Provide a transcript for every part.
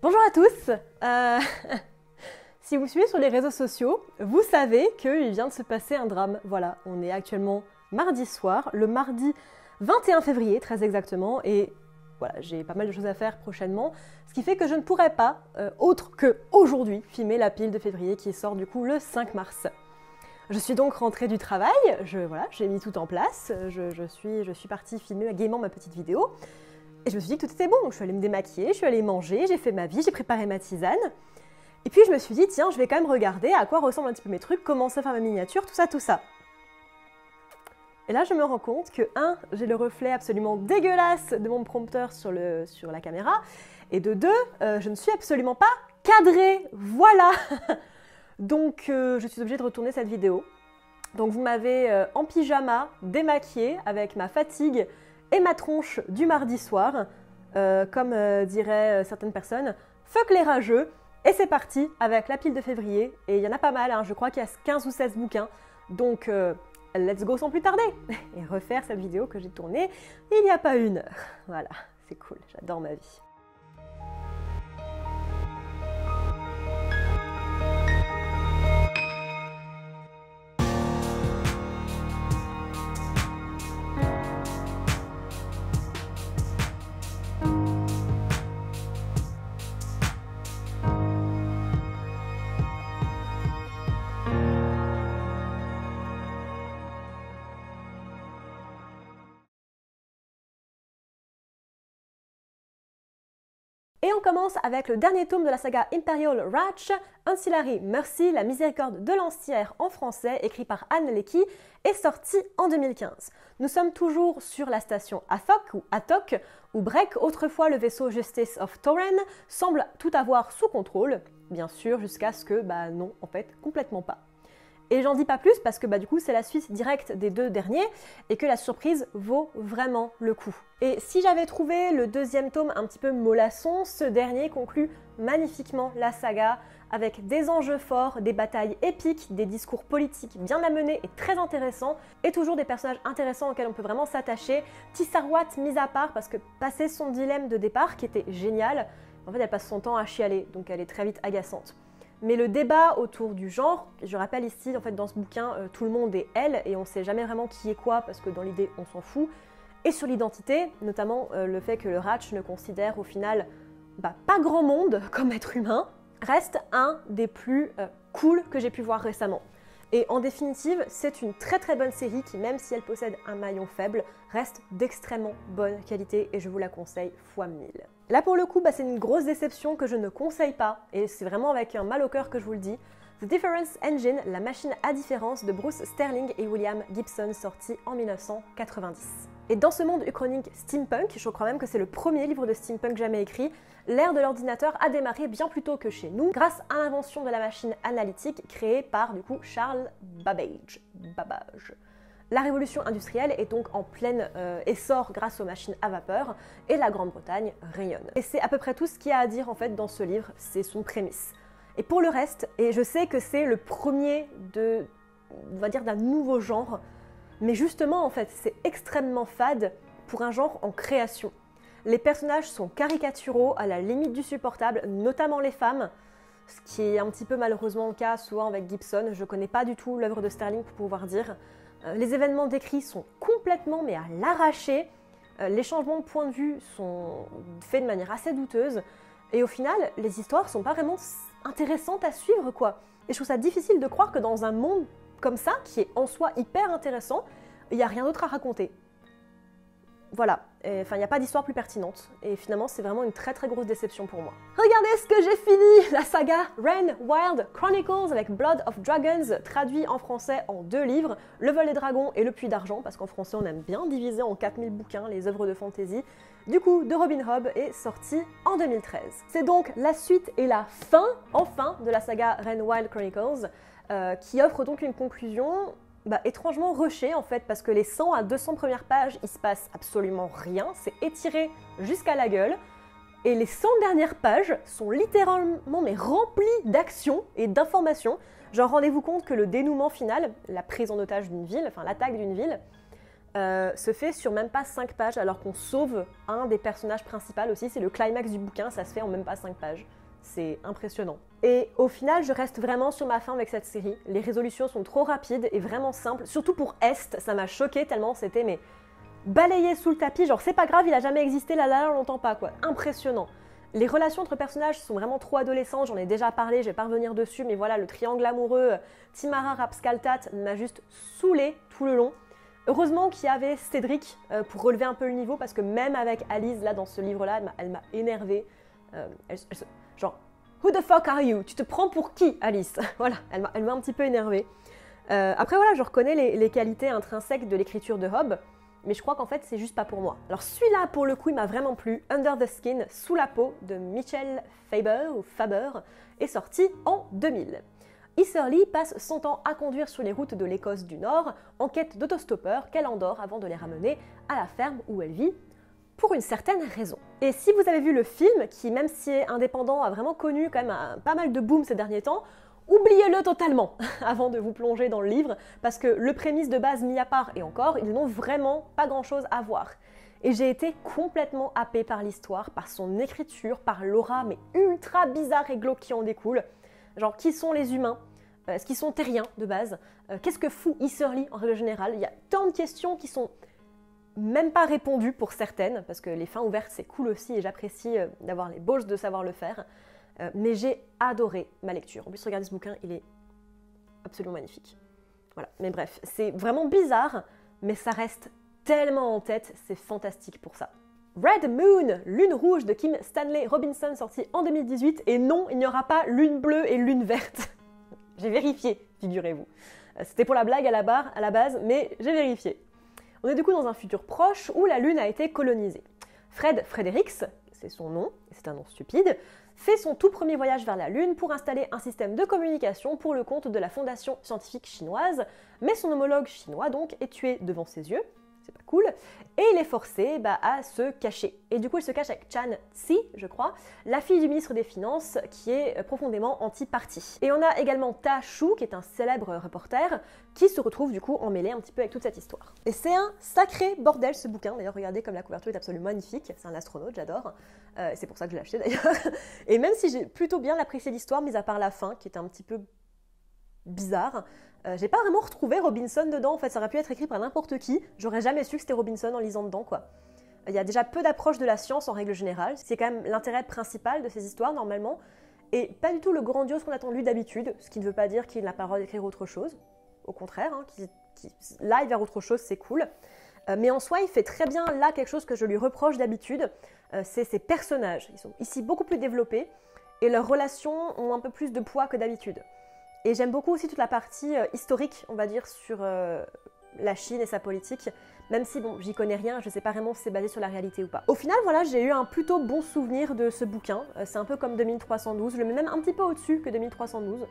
Bonjour à tous Euh, Si vous suivez sur les réseaux sociaux, vous savez qu'il vient de se passer un drame. Voilà, on est actuellement mardi soir, le mardi 21 février très exactement, et voilà, j'ai pas mal de choses à faire prochainement, ce qui fait que je ne pourrai pas, euh, autre que aujourd'hui, filmer la pile de février qui sort du coup le 5 mars. Je suis donc rentrée du travail, je, voilà, j'ai mis tout en place, suis, je suis partie filmer gaiement ma petite vidéo, et je me suis dit que tout était bon, donc je suis allée me démaquiller, je suis allée manger, j'ai fait ma vie, j'ai préparé ma tisane, et puis je me suis dit, tiens, je vais quand même regarder à quoi ressemblent un petit peu mes trucs, commencer à faire ma miniature, tout ça, tout ça. Et là, je me rends compte que, un, j'ai le reflet absolument dégueulasse de mon prompteur sur, le, sur la caméra, et de deux, euh, je ne suis absolument pas cadrée. Voilà Donc, euh, je suis obligée de retourner cette vidéo. Donc, vous m'avez euh, en pyjama, démaquillée, avec ma fatigue et ma tronche du mardi soir. Euh, comme euh, diraient euh, certaines personnes, fuck les rageux. Et c'est parti avec la pile de février. Et il y en a pas mal, hein. je crois qu'il y a 15 ou 16 bouquins. Donc, let's go sans plus tarder et refaire cette vidéo que j'ai tournée il n'y a pas une heure. Voilà, c'est cool, j'adore ma vie. Commence avec le dernier tome de la saga Imperial Ratch, Ancillary Mercy, la miséricorde de l'ancière en français, écrit par Anne Lecky, et sorti en 2015. Nous sommes toujours sur la station Athok ou Atok, où Breck, autrefois le vaisseau Justice of Torren, semble tout avoir sous contrôle, bien sûr, jusqu'à ce que, bah non, en fait, complètement pas. Et j'en dis pas plus parce que bah, du coup c'est la suite directe des deux derniers et que la surprise vaut vraiment le coup. Et si j'avais trouvé le deuxième tome un petit peu mollasson, ce dernier conclut magnifiquement la saga avec des enjeux forts, des batailles épiques, des discours politiques bien amenés et très intéressants, et toujours des personnages intéressants auxquels on peut vraiment s'attacher. Tissarwat mise à part parce que passer son dilemme de départ, qui était génial, en fait elle passe son temps à chialer, donc elle est très vite agaçante. Mais le débat autour du genre, je rappelle ici, en fait, dans ce bouquin, euh, tout le monde est elle et on ne sait jamais vraiment qui est quoi parce que dans l'idée, on s'en fout. Et sur l'identité, notamment euh, le fait que le Ratch ne considère au final bah, pas grand monde comme être humain, reste un des plus euh, cool que j'ai pu voir récemment. Et en définitive, c'est une très très bonne série qui, même si elle possède un maillon faible, reste d'extrêmement bonne qualité et je vous la conseille fois 1000. Là pour le coup, bah, c'est une grosse déception que je ne conseille pas et c'est vraiment avec un mal au cœur que je vous le dis. The Difference Engine, la machine à différence de Bruce Sterling et William Gibson, sorti en 1990. Et dans ce monde uchronique steampunk, je crois même que c'est le premier livre de steampunk jamais écrit, l'ère de l'ordinateur a démarré bien plus tôt que chez nous, grâce à l'invention de la machine analytique créée par du coup Charles Babbage. Babbage. La révolution industrielle est donc en plein euh, essor grâce aux machines à vapeur et la Grande-Bretagne rayonne. Et c'est à peu près tout ce qu'il y a à dire en fait dans ce livre, c'est son prémisse. Et pour le reste, et je sais que c'est le premier de, on va dire, d'un nouveau genre, mais justement en fait c'est extrêmement fade pour un genre en création. Les personnages sont caricaturaux à la limite du supportable, notamment les femmes, ce qui est un petit peu malheureusement le cas souvent avec Gibson. Je connais pas du tout l'œuvre de Sterling pour pouvoir dire. Euh, les événements décrits sont complètement mais à l'arraché. Euh, les changements de point de vue sont faits de manière assez douteuse. Et au final, les histoires sont pas vraiment intéressantes à suivre quoi. Et je trouve ça difficile de croire que dans un monde comme ça, qui est en soi hyper intéressant, il n'y a rien d'autre à raconter. Voilà, enfin il n'y a pas d'histoire plus pertinente. Et finalement c'est vraiment une très très grosse déception pour moi. Regardez ce que j'ai fini La saga Rain Wild Chronicles avec Blood of Dragons, traduit en français en deux livres, Le vol des dragons et Le puits d'argent, parce qu'en français on aime bien diviser en 4000 bouquins les œuvres de fantasy, du coup de Robin Hobb est sorti en 2013. C'est donc la suite et la fin, enfin, de la saga Rain Wild Chronicles, euh, qui offre donc une conclusion bah, étrangement rushée en fait, parce que les 100 à 200 premières pages, il se passe absolument rien, c'est étiré jusqu'à la gueule, et les 100 dernières pages sont littéralement mais remplies d'actions et d'informations. Genre rendez-vous compte que le dénouement final, la prise en otage d'une ville, enfin l'attaque d'une ville, euh, se fait sur même pas 5 pages, alors qu'on sauve un des personnages principaux aussi. C'est le climax du bouquin, ça se fait en même pas 5 pages. C'est impressionnant. Et au final, je reste vraiment sur ma fin avec cette série. Les résolutions sont trop rapides et vraiment simples. Surtout pour Est, ça m'a choqué tellement c'était mais balayé sous le tapis. Genre c'est pas grave, il a jamais existé, là là, on l'entend pas quoi. Impressionnant. Les relations entre personnages sont vraiment trop adolescents, j'en ai déjà parlé, je vais pas revenir dessus, mais voilà, le triangle amoureux Timara Rapskaltat m'a juste saoulé tout le long. Heureusement qu'il y avait Cédric euh, pour relever un peu le niveau, parce que même avec Alice, là, dans ce livre-là, elle m'a énervé. Euh, genre, Who the fuck are you? Tu te prends pour qui, Alice? Voilà, elle m'a un petit peu énervée. Euh, après, voilà, je reconnais les, qualités intrinsèques de l'écriture de Hobbes mais je crois qu'en fait c'est juste pas pour moi. Alors celui-là pour le coup il m'a vraiment plu, Under the Skin, sous la peau de Michel Faber, est sorti en 2000. Isserly passe son temps à conduire sur les routes de l'Écosse du Nord en quête d'autostoppeurs qu'elle endort avant de les ramener à la ferme où elle vit pour une certaine raison. Et si vous avez vu le film, qui même si est indépendant a vraiment connu quand même pas mal de boom ces derniers temps, oubliez-le totalement avant de vous plonger dans le livre, parce que le prémisse de base mis à part et encore, ils n'ont vraiment pas grand-chose à voir. Et j'ai été complètement happée par l'histoire, par son écriture, par l'aura, mais ultra bizarre et glauque qui en découle. Genre, qui sont les humains? Euh, Est-ce qu'ils sont terriens de base? Euh, Qu'est-ce que fout Isserly en règle générale? Il y a tant de questions qui sont même pas répondues pour certaines, parce que les fins ouvertes c'est cool aussi et j'apprécie euh, d'avoir les balls de savoir le faire. Euh, mais j'ai adoré ma lecture. En plus, regardez ce bouquin, il est absolument magnifique. Voilà, mais bref, c'est vraiment bizarre, mais ça reste tellement en tête, c'est fantastique pour ça. Red Moon, Lune rouge de Kim Stanley Robinson, sorti en 2018. Et non, il n'y aura pas Lune bleue et Lune verte. j'ai vérifié, figurez-vous. Euh, c'était pour la blague à la barre, à la base, mais j'ai vérifié. On est du coup dans un futur proche où la Lune a été colonisée. Fred Fredericks, c'est son nom, c'est un nom stupide, fait son tout premier voyage vers la Lune pour installer un système de communication pour le compte de la Fondation scientifique chinoise, mais son homologue chinois donc est tué devant ses yeux, c'est pas cool, et il est forcé bah, à se cacher. Et du coup, il se cache avec Chan Tsi, je crois, la fille du ministre des Finances, qui est profondément anti-parti. Et on a également Ta Shu, qui est un célèbre reporter, qui se retrouve du coup emmêlé un petit peu avec toute cette histoire. Et c'est un sacré bordel ce bouquin, d'ailleurs regardez comme la couverture est absolument magnifique, c'est un astronaute, j'adore. Euh, c'est pour ça que je l'ai acheté d'ailleurs. Et même si j'ai plutôt bien apprécié l'histoire, mis à part la fin, qui est un petit peu bizarre, euh, j'ai pas vraiment retrouvé Robinson dedans. En fait, ça aurait pu être écrit par n'importe qui. J'aurais jamais su que c'était Robinson en lisant dedans, quoi. Il y a déjà peu d'approche de la science en règle générale. C'est quand même l'intérêt principal de ces histoires, normalement. Et pas du tout le grandiose qu'on attend de lui d'habitude, ce qui ne veut pas dire qu'il n'a pas le droit d'écrire autre chose. Au contraire, hein, là, il vers autre chose, c'est cool. Euh, mais en soi, il fait très bien là quelque chose que je lui reproche d'habitude, euh, c'est ses personnages. Ils sont ici beaucoup plus développés et leurs relations ont un peu plus de poids que d'habitude. Et j'aime beaucoup aussi toute la partie euh, historique, on va dire, sur la Chine et sa politique, même si bon, j'y connais rien, je sais pas vraiment si c'est basé sur la réalité ou pas. Au final, voilà, j'ai eu un plutôt bon souvenir de ce bouquin. c'est un peu comme 2312, je le mets même un petit peu au-dessus que 2312,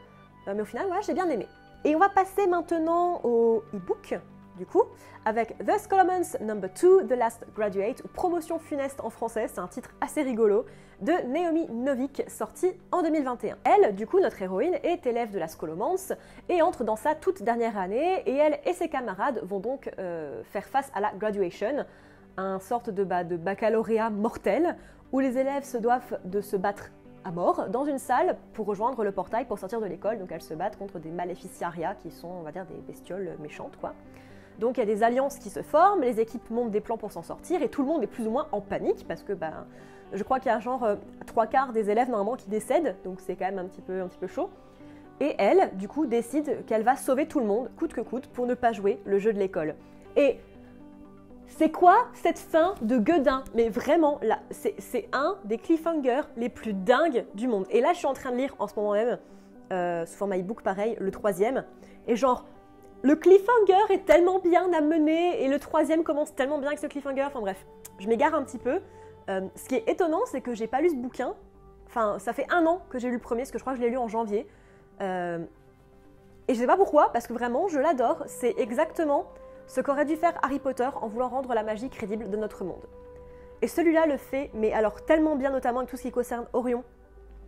mais au final, voilà, j'ai bien aimé. Et on va passer maintenant au e-book du coup, avec The Scholomans Number 2, The Last Graduate, Promotion funeste en français, c'est un titre assez rigolo, de Naomi Novik, sorti en 2021. Elle, du coup, notre héroïne, est élève de la Scholomance et entre dans sa toute dernière année, et elle et ses camarades vont donc euh, faire face à la graduation, un sorte de, de baccalauréat mortel, où les élèves se doivent de se battre à mort dans une salle pour rejoindre le portail pour sortir de l'école. Donc elles se battent contre des maléficiariats qui sont, on va dire, des bestioles méchantes, quoi. Donc il y a des alliances qui se forment, les équipes montent des plans pour s'en sortir et tout le monde est plus ou moins en panique parce que ben, je crois qu'il y a genre euh, trois quarts des élèves normalement qui décèdent, donc c'est quand même un petit, peu, un petit peu chaud. Et elle, du coup, décide qu'elle va sauver tout le monde, coûte que coûte, pour ne pas jouer le jeu de l'école. Et c'est quoi cette fin de Guedin Mais vraiment, là, c'est un des cliffhangers les plus dingues du monde. Et là, je suis en train de lire en ce moment même, euh, sous format e-book pareil, le troisième. Et genre, le cliffhanger est tellement bien amené et le troisième commence tellement bien avec ce cliffhanger. Enfin bref, je m'égare un petit peu. Euh, ce qui est étonnant, c'est que j'ai pas lu ce bouquin. Enfin, ça fait un an que j'ai lu le premier, parce que je crois que je l'ai lu en janvier. Euh, et je sais pas pourquoi, parce que vraiment, je l'adore. C'est exactement ce qu'aurait dû faire Harry Potter en voulant rendre la magie crédible de notre monde. Et celui-là le fait, mais alors tellement bien, notamment avec tout ce qui concerne Orion.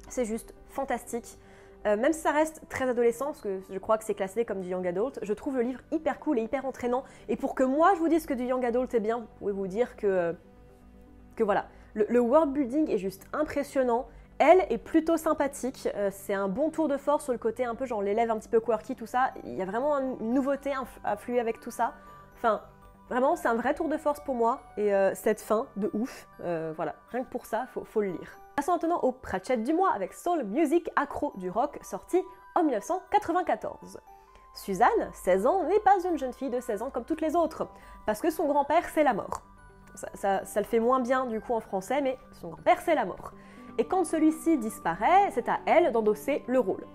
C'est juste fantastique. Euh, même si ça reste très adolescent, parce que je crois que c'est classé comme du young adult, je trouve le livre hyper cool et hyper entraînant. Et pour que moi je vous dise que du young adult est bien, vous pouvez vous dire que, que voilà, le, world building est juste impressionnant. Elle est plutôt sympathique, euh, c'est un bon tour de force sur le côté un peu genre l'élève un petit peu quirky, tout ça. Il y a vraiment une nouveauté à fluer avec tout ça. Enfin, vraiment, c'est un vrai tour de force pour moi. Et euh, cette fin, de ouf, voilà, rien que pour ça, faut, faut le lire. Passons maintenant au Pratchett du mois avec Soul Music Accro du rock sorti en 1994. Suzanne, 16 ans, n'est pas une jeune fille de 16 ans comme toutes les autres, parce que son grand-père c'est la mort. Ça, le fait moins bien du coup en français, mais son grand-père c'est la mort. Et quand celui-ci disparaît, c'est à elle d'endosser le rôle.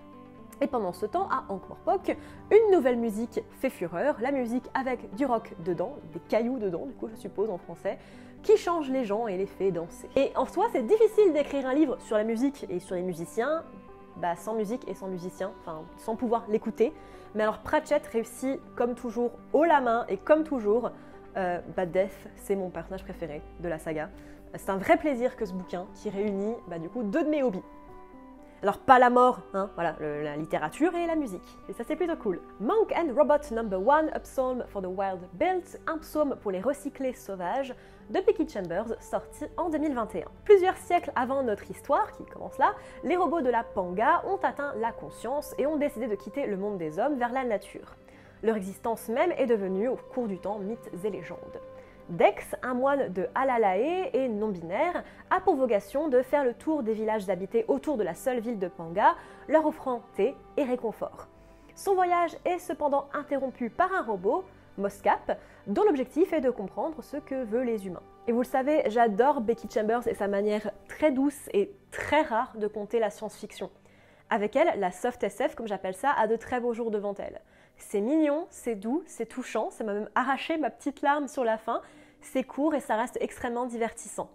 Et pendant ce temps, à Ankh-Morpok, une nouvelle musique fait fureur, la musique avec du rock dedans, des cailloux dedans, du coup je suppose en français, qui change les gens et les fait danser. Et en soi, c'est difficile d'écrire un livre sur la musique et sur les musiciens, bah, sans musique et sans musicien, enfin sans pouvoir l'écouter. Mais alors Pratchett réussit comme toujours haut la main et comme toujours, euh, bah, Death, c'est mon personnage préféré de la saga. C'est un vrai plaisir que ce bouquin qui réunit bah, du coup deux de mes hobbies. Alors pas la mort, hein, voilà, la littérature et la musique. Et ça c'est plutôt cool. Monk and Robot Number 1, A Psalm for the Wild Built, un psaume pour les recyclés sauvages, de Becky Chambers, sorti en 2021. Plusieurs siècles avant notre histoire, qui commence là, les robots de la Panga ont atteint la conscience et ont décidé de quitter le monde des hommes vers la nature. Leur existence même est devenue, au cours du temps, mythes et légendes. Dex, un moine de Alalae et non-binaire, a pour vocation de faire le tour des villages habités autour de la seule ville de Panga, leur offrant thé et réconfort. Son voyage est cependant interrompu par un robot, Moscap, dont l'objectif est de comprendre ce que veulent les humains. Et vous le savez, j'adore Becky Chambers et sa manière très douce et très rare de compter la science-fiction. Avec elle, la soft SF, comme j'appelle ça, a de très beaux jours devant elle. C'est mignon, c'est doux, c'est touchant, ça m'a même arraché ma petite larme sur la fin, c'est court et ça reste extrêmement divertissant.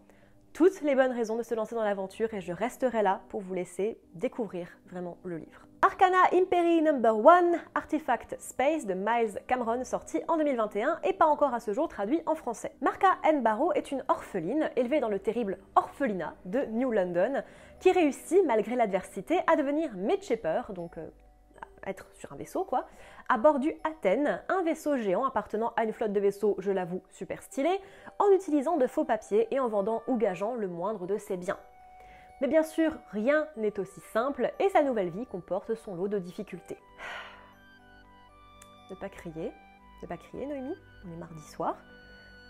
Toutes les bonnes raisons de se lancer dans l'aventure et je resterai là pour vous laisser découvrir vraiment le livre. Arcana Imperi Number 1 Artifact Space de Miles Cameron sorti en 2021 et pas encore à ce jour traduit en français. Marka N. Barrow est une orpheline élevée dans le terrible orphelinat de New London qui réussit malgré l'adversité à devenir Midshipper, donc euh, être sur un vaisseau quoi, à bord du Athènes, un vaisseau géant appartenant à une flotte de vaisseaux, je l'avoue, super stylé, en utilisant de faux papiers et en vendant ou gageant le moindre de ses biens. Mais bien sûr, rien n'est aussi simple et sa nouvelle vie comporte son lot de difficultés. Ne pas crier, ne pas crier Noémie, on est mardi soir,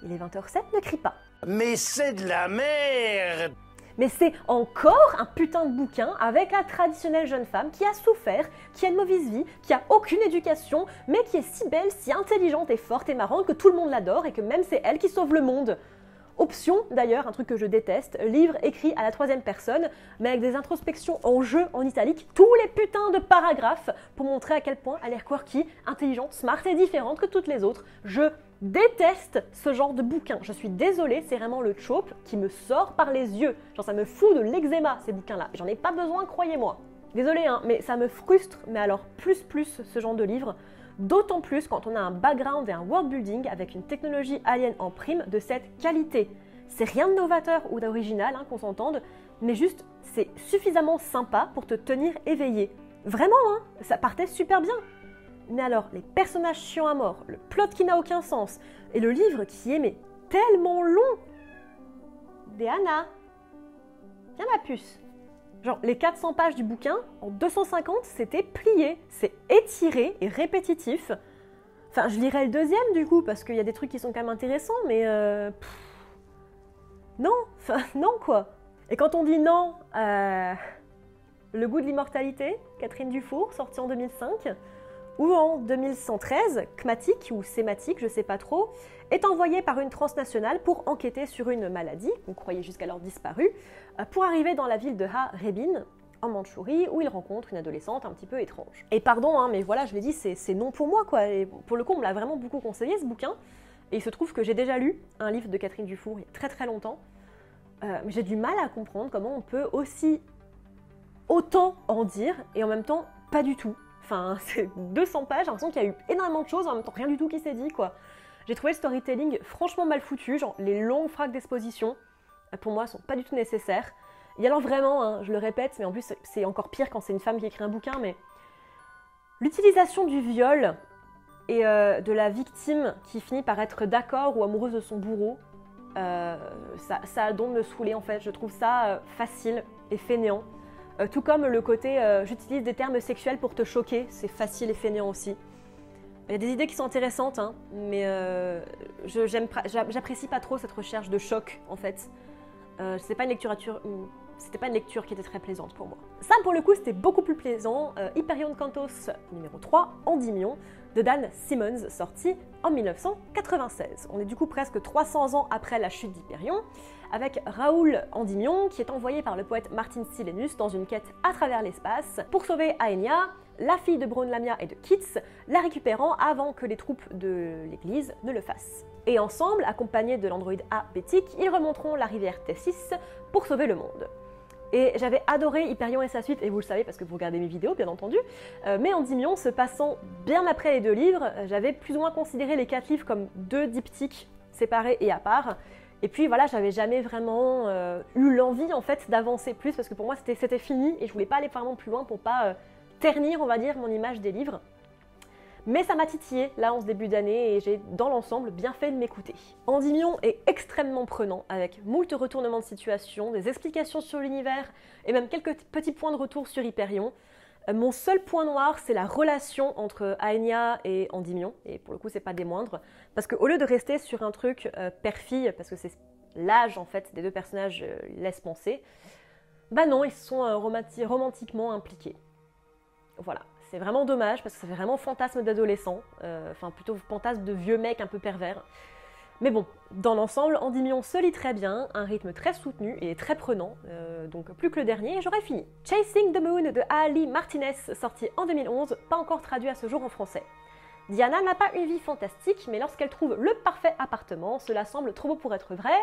il est 20h07, ne crie pas. Mais c'est de la merde mais c'est encore un putain de bouquin avec la traditionnelle jeune femme qui a souffert, qui a une mauvaise vie, qui a aucune éducation, mais qui est si belle, si intelligente et forte et marrante que tout le monde l'adore et que même c'est elle qui sauve le monde. Option, d'ailleurs, un truc que je déteste, livre écrit à la troisième personne, mais avec des introspections en jeu en italique, tous les putains de paragraphes pour montrer à quel point elle est quirky, intelligente, smart et différente que toutes les autres. Je déteste ce genre de bouquin. Je suis désolée, c'est vraiment le chope qui me sort par les yeux. Genre ça me fout de l'eczéma ces bouquins-là. J'en ai pas besoin, croyez-moi. Désolée, hein, mais ça me frustre, mais alors plus plus ce genre de livre. D'autant plus quand on a un background et un world building avec une technologie alien en prime de cette qualité. C'est rien de novateur ou d'original, hein, qu'on s'entende, mais juste c'est suffisamment sympa pour te tenir éveillé. Vraiment, hein, ça partait super bien. Mais alors, les personnages chiants à mort, le plot qui n'a aucun sens, et le livre qui est mais tellement long. Déana, viens ma puce. Genre, les 400 pages du bouquin, en 250, c'était plié. C'est étiré et répétitif. Enfin, je lirai le deuxième du coup, parce qu'il y a des trucs qui sont quand même intéressants, mais. Euh, non, enfin, non quoi. Et quand on dit non, euh, Le goût de l'immortalité, Catherine Dufour, sortie en 2005, ou en 2113, Kmatic ou Sématique, je sais pas trop, est envoyé par une transnationale pour enquêter sur une maladie, qu'on croyait jusqu'alors disparue, euh, pour arriver dans la ville de Ha-Rebin, en Mandchourie, où il rencontre une adolescente un petit peu étrange. Et pardon, hein, mais voilà, je l'ai dit, c'est non pour moi, quoi. Pour le coup, on me l'a vraiment beaucoup conseillé, ce bouquin. Et il se trouve que j'ai déjà lu un livre de Catherine Dufour il y a très très longtemps. Euh, j'ai du mal à comprendre comment on peut aussi autant en dire et en même temps pas du tout. Enfin, c'est 200 pages, j'ai l'impression qu'il y a eu énormément de choses, en même temps rien du tout qui s'est dit, quoi. J'ai trouvé le storytelling franchement mal foutu, genre les longues phrases d'exposition, euh, pour moi, sont pas du tout nécessaires. Et alors vraiment, hein, je le répète, mais en plus c'est encore pire quand c'est une femme qui écrit un bouquin, mais l'utilisation du viol et euh, de la victime qui finit par être d'accord ou amoureuse de son bourreau, euh, ça, ça, a donc me saouler en fait. Je trouve ça facile et fainéant. Tout comme le côté j'utilise des termes sexuels pour te choquer, c'est facile et fainéant aussi. Il y a des idées qui sont intéressantes, hein, mais j'apprécie pas trop cette recherche de choc en fait. c'était pas une lecture qui était très plaisante pour moi. Ça, pour le coup, c'était beaucoup plus plaisant. Euh, Hyperion Cantos numéro 3, Endymion, de Dan Simmons, sorti en 1996. On est du coup presque 300 ans après la chute d'Hyperion, avec Raoul Endymion, qui est envoyé par le poète Martin Silenus dans une quête à travers l'espace pour sauver Aenia, la fille de Braun Lamia et de Kitz, la récupérant avant que les troupes de l'église ne le fassent. Et ensemble, accompagnés de l'androïde A Bétique, ils remonteront la rivière Tessis pour sauver le monde. Et j'avais adoré Hyperion et sa suite, et vous le savez parce que vous regardez mes vidéos, bien entendu. Euh, mais Endymion, se passant bien après les deux livres, euh, j'avais plus ou moins considéré les quatre livres comme deux diptyques séparés et à part. Et puis voilà, j'avais jamais vraiment euh, eu l'envie en fait d'avancer plus parce que pour moi c'était fini et je voulais pas aller vraiment plus loin pour pas ternir, on va dire, mon image des livres. Mais ça m'a titillé là en ce début d'année et j'ai dans l'ensemble bien fait de m'écouter. Endymion est extrêmement prenant avec moult retournements de situation, des explications sur l'univers et même quelques petits points de retour sur Hyperion. Euh, mon seul point noir, c'est la relation entre Aenia et Endymion, et pour le coup, c'est pas des moindres, parce qu'au lieu de rester sur un truc euh, père-fille, parce que c'est l'âge en fait des deux personnages euh, laisse penser, bah non, ils sont romantiquement impliqués. Voilà, c'est vraiment dommage parce que ça fait vraiment fantasme d'adolescent, euh, enfin plutôt fantasme de vieux mec un peu pervers. Mais bon, dans l'ensemble, Endymion se lit très bien, un rythme très soutenu et très prenant, euh, donc plus que le dernier, j'aurais fini. Chasing the Moon de Ali Martinez, sorti en 2011, pas encore traduit à ce jour en français. Diana n'a pas une vie fantastique, mais lorsqu'elle trouve le parfait appartement, cela semble trop beau pour être vrai,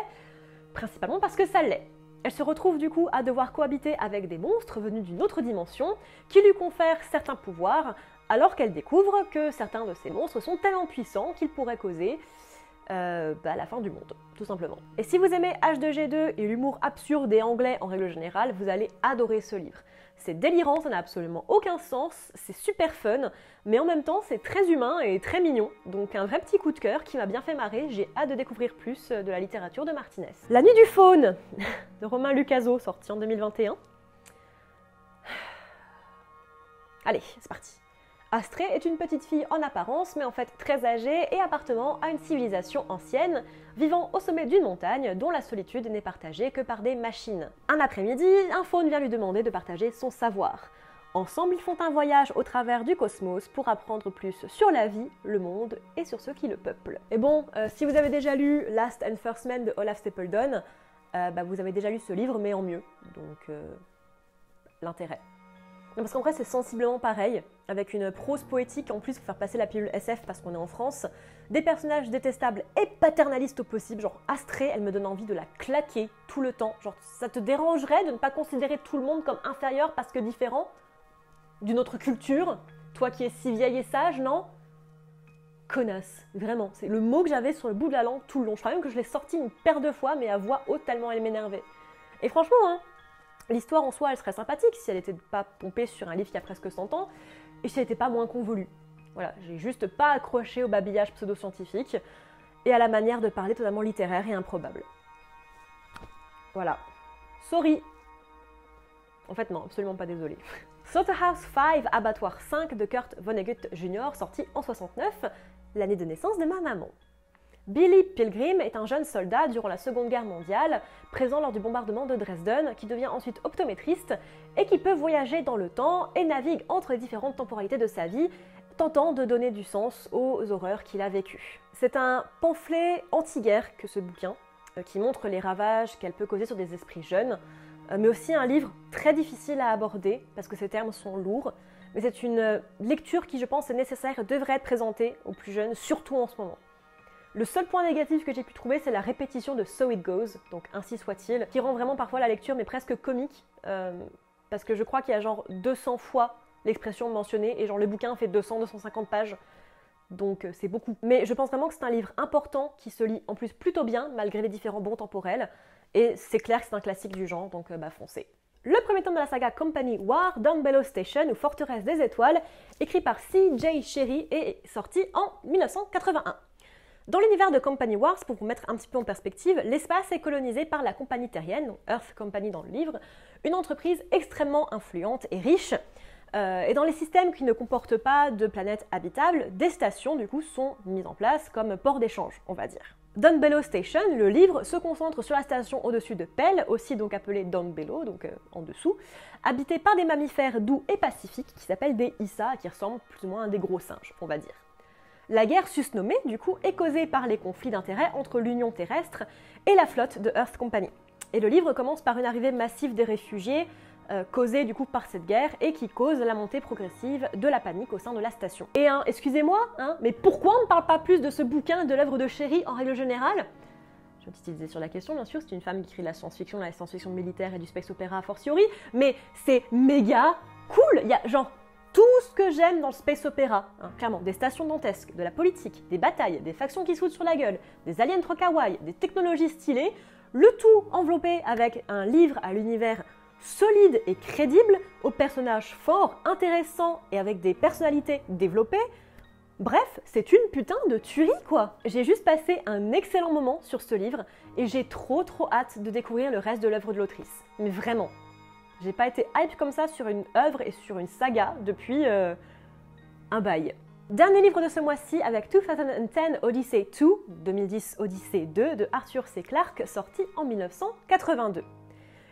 principalement parce que ça l'est. Elle se retrouve du coup à devoir cohabiter avec des monstres venus d'une autre dimension qui lui confèrent certains pouvoirs, alors qu'elle découvre que certains de ces monstres sont tellement puissants qu'ils pourraient causer euh, bah, la fin du monde, tout simplement. Et si vous aimez H2G2 et l'humour absurde et anglais en règle générale, vous allez adorer ce livre. C'est délirant, ça n'a absolument aucun sens, c'est super fun, mais en même temps c'est très humain et très mignon. Donc un vrai petit coup de cœur qui m'a bien fait marrer, j'ai hâte de découvrir plus de la littérature de Martinez. La nuit du faune de Romain Lucaso, sorti en 2021. Allez, c'est parti. Astrée est une petite fille en apparence, mais en fait très âgée et appartenant à une civilisation ancienne, vivant au sommet d'une montagne dont la solitude n'est partagée que par des machines. Un après-midi, un faune vient lui demander de partager son savoir. Ensemble, ils font un voyage au travers du cosmos pour apprendre plus sur la vie, le monde et sur ceux qui le peuplent. Et bon, euh, si vous avez déjà lu Last and First Man de Olaf Stapledon, euh, bah, vous avez déjà lu ce livre, mais en mieux. Donc, euh, l'intérêt. Parce qu'en vrai, c'est sensiblement pareil, avec une prose poétique en plus pour faire passer la pilule SF parce qu'on est en France, des personnages détestables et paternalistes au possible, genre Astrée, elle me donne envie de la claquer tout le temps. Genre, ça te dérangerait de ne pas considérer tout le monde comme inférieur parce que différent d'une autre culture? Toi qui es si vieille et sage, non? Connasse, vraiment. C'est le mot que j'avais sur le bout de la langue tout le long. Je crois même que je l'ai sorti une paire de fois, mais à voix haute tellement elle m'énervait. Et franchement, hein, L'histoire en soi, elle serait sympathique si elle n'était pas pompée sur un livre qui a presque 100 ans et si elle n'était pas moins convolue. Voilà, j'ai juste pas accroché au babillage pseudo-scientifique et à la manière de parler totalement littéraire et improbable. Voilà. Sorry. En fait, non, absolument pas désolé. Slaughterhouse 5, Abattoir 5 de Kurt Vonnegut Jr., sorti en 69, l'année de naissance de ma maman. Billy Pilgrim est un jeune soldat durant la Seconde Guerre mondiale, présent lors du bombardement de Dresden, qui devient ensuite optométriste et qui peut voyager dans le temps et navigue entre les différentes temporalités de sa vie, tentant de donner du sens aux horreurs qu'il a vécues. C'est un pamphlet anti-guerre que ce bouquin, euh, qui montre les ravages qu'elle peut causer sur des esprits jeunes, euh, mais aussi un livre très difficile à aborder parce que ces termes sont lourds. Mais c'est une lecture qui, je pense, est nécessaire et devrait être présentée aux plus jeunes, surtout en ce moment. Le seul point négatif que j'ai pu trouver, c'est la répétition de So It Goes, donc ainsi soit-il, qui rend vraiment parfois la lecture mais presque comique, euh, parce que je crois qu'il y a genre 200 fois l'expression mentionnée, et genre le bouquin fait 200-250 pages, donc euh, c'est beaucoup. Mais je pense vraiment que c'est un livre important qui se lit en plus plutôt bien, malgré les différents bons temporels, Et c'est clair que c'est un classique du genre, donc bah foncez. Le premier tome de la saga Company War, Down Station ou Forteresse des Étoiles, écrit par C.J. Sherry et sorti en 1981. Dans l'univers de Company Wars, pour vous mettre un petit peu en perspective, l'espace est colonisé par la compagnie terrienne, Earth Company dans le livre, une entreprise extrêmement influente et riche. Euh, et dans les systèmes qui ne comportent pas de planètes habitables, des stations du coup sont mises en place comme port d'échange, on va dire. Bellow Station, le livre, se concentre sur la station au-dessus de Pell, aussi donc appelée Bellow, donc euh, en dessous, habitée par des mammifères doux et pacifiques qui s'appellent des Issa, qui ressemblent plus ou moins à des gros singes, on va dire. La guerre susnommée, du coup, est causée par les conflits d'intérêts entre l'Union terrestre et la flotte de Earth Company. Et le livre commence par une arrivée massive des réfugiés, euh, causée du coup par cette guerre, et qui cause la montée progressive de la panique au sein de la station. Et hein, excusez-moi, hein, mais pourquoi on ne parle pas plus de ce bouquin de l'œuvre de Sherry en règle générale? Je vais utiliser sur la question, bien sûr, c'est une femme qui écrit de la science-fiction, la science-fiction militaire et du space opéra a fortiori, mais c'est méga cool Il y a genre tout ce que j'aime dans le space opéra. Hein, clairement, des stations dantesques, de la politique, des batailles, des factions qui se foutent sur la gueule, des aliens trop kawaii, des technologies stylées, le tout enveloppé avec un livre à l'univers solide et crédible, aux personnages forts, intéressants et avec des personnalités développées. Bref, c'est une putain de tuerie quoi J'ai juste passé un excellent moment sur ce livre et j'ai trop trop hâte de découvrir le reste de l'œuvre de l'autrice. Mais vraiment, j'ai pas été hype comme ça sur une œuvre et sur une saga depuis euh, un bail. Dernier livre de ce mois-ci avec 2010 Odyssey 2, 2010 Odyssey 2 de Arthur C. Clarke, sorti en 1982.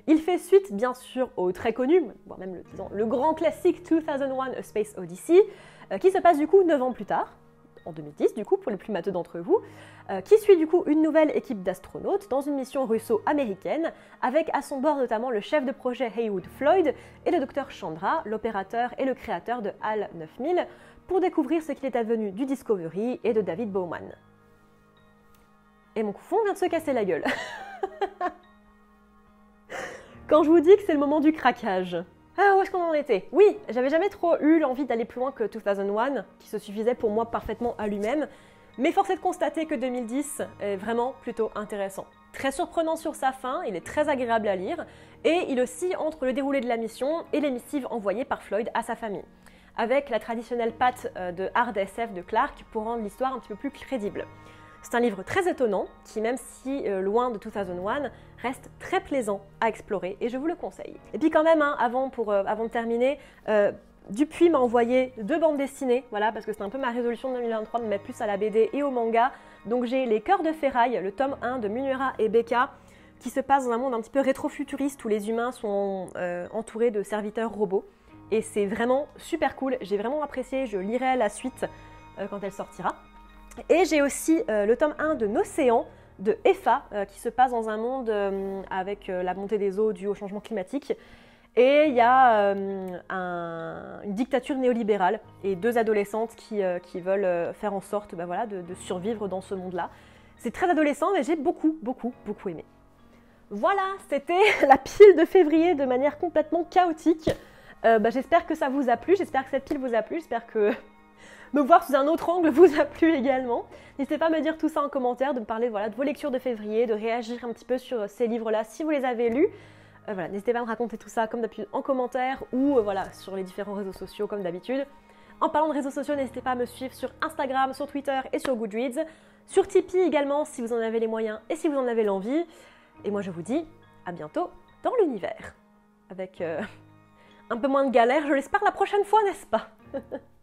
Il fait suite bien sûr au très connu, voire même le, le grand classique 2001 A Space Odyssey, euh, qui se passe du coup 9 ans plus tard, en 2010 du coup pour les plus matheux d'entre vous, euh, qui suit du coup une nouvelle équipe d'astronautes dans une mission russo-américaine, avec à son bord notamment le chef de projet Haywood Floyd et le docteur Chandra, l'opérateur et le créateur de HAL 9000, pour découvrir ce qu'il est advenu du Discovery et de David Bowman. Et mon fond vient de se casser la gueule. Quand je vous dis que c'est le moment du craquage, ah, où est-ce qu'on en était? Oui, j'avais jamais trop eu l'envie d'aller plus loin que 2001, qui se suffisait pour moi parfaitement à lui-même, mais force est de constater que 2010 est vraiment plutôt intéressant. Très surprenant sur sa fin, il est très agréable à lire, et il oscille entre le déroulé de la mission et les missives envoyées par Floyd à sa famille, avec la traditionnelle patte euh, de hard SF de Clark pour rendre l'histoire un petit peu plus crédible. C'est un livre très étonnant qui, même si euh, loin de 2001, reste très plaisant à explorer et je vous le conseille. Et puis quand même, hein, euh, avant de terminer, euh, Dupuis m'a envoyé deux bandes dessinées, voilà, parce que c'est un peu ma résolution de 2023 de me mettre plus à la BD et au manga. Donc j'ai Les Cœurs de Ferraille, le tome 1 de Munura et Becca, qui se passe dans un monde un petit peu rétro-futuriste où les humains sont entourés de serviteurs robots. Et c'est vraiment super cool, j'ai vraiment apprécié, je lirai la suite quand elle sortira. Et j'ai aussi euh, le tome 1 de Nocéan de EFA, euh, qui se passe dans un monde euh, avec la montée des eaux due au changement climatique. Et il y a une dictature néolibérale et deux adolescentes qui, veulent faire en sorte bah voilà, de, survivre dans ce monde-là. C'est très adolescent, mais j'ai beaucoup, beaucoup, beaucoup aimé. Voilà, c'était la pile de février de manière complètement chaotique. Bah, j'espère que ça vous a plu, j'espère que cette pile vous a plu, j'espère que me voir sous un autre angle vous a plu également. N'hésitez pas à me dire tout ça en commentaire, de me parler de vos lectures de février, de réagir un petit peu sur euh, ces livres-là si vous les avez lus. Euh, voilà, n'hésitez pas à me raconter tout ça comme d'habitude en commentaire ou euh, voilà, sur les différents réseaux sociaux comme d'habitude. En parlant de réseaux sociaux, n'hésitez pas à me suivre sur Instagram, sur Twitter et sur Goodreads. Sur Tipeee également si vous en avez les moyens et si vous en avez l'envie. Et moi je vous dis à bientôt dans l'univers. Avec un peu moins de galère, je l'espère la prochaine fois, n'est-ce pas?